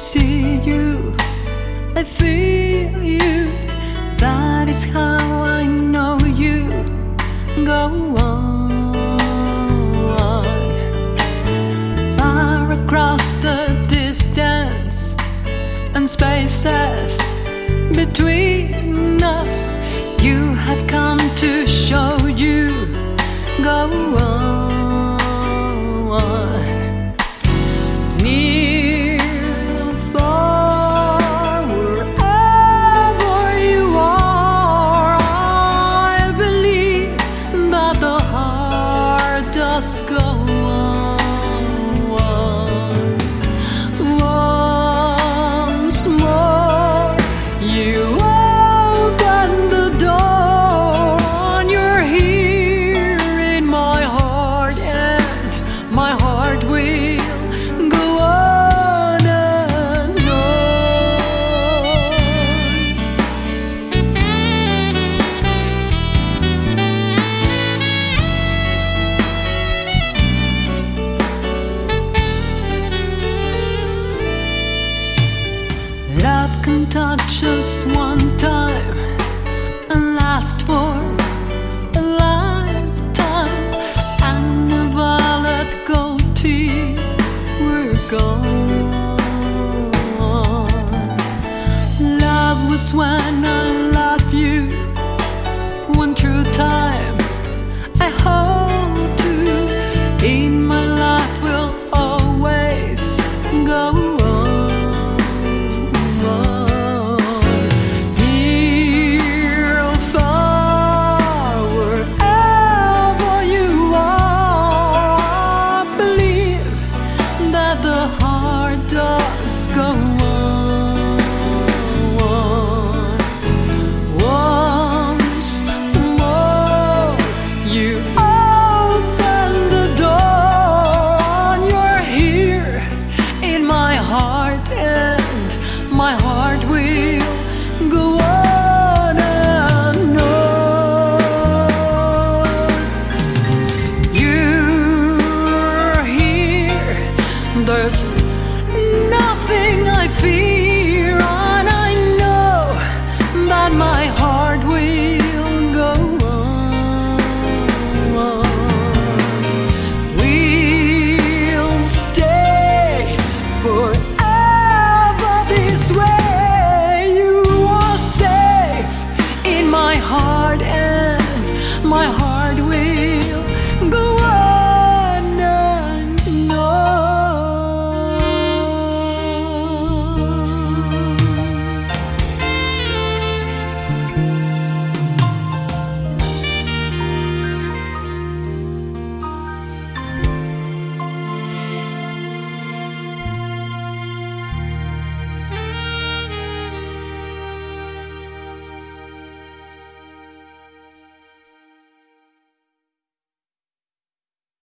see you, I feel you. That is how I know you. Go on. Far across the distance and spaces between us, you have come. was when I loved you. One true time, I hope. And My heart will. my heart and my heart.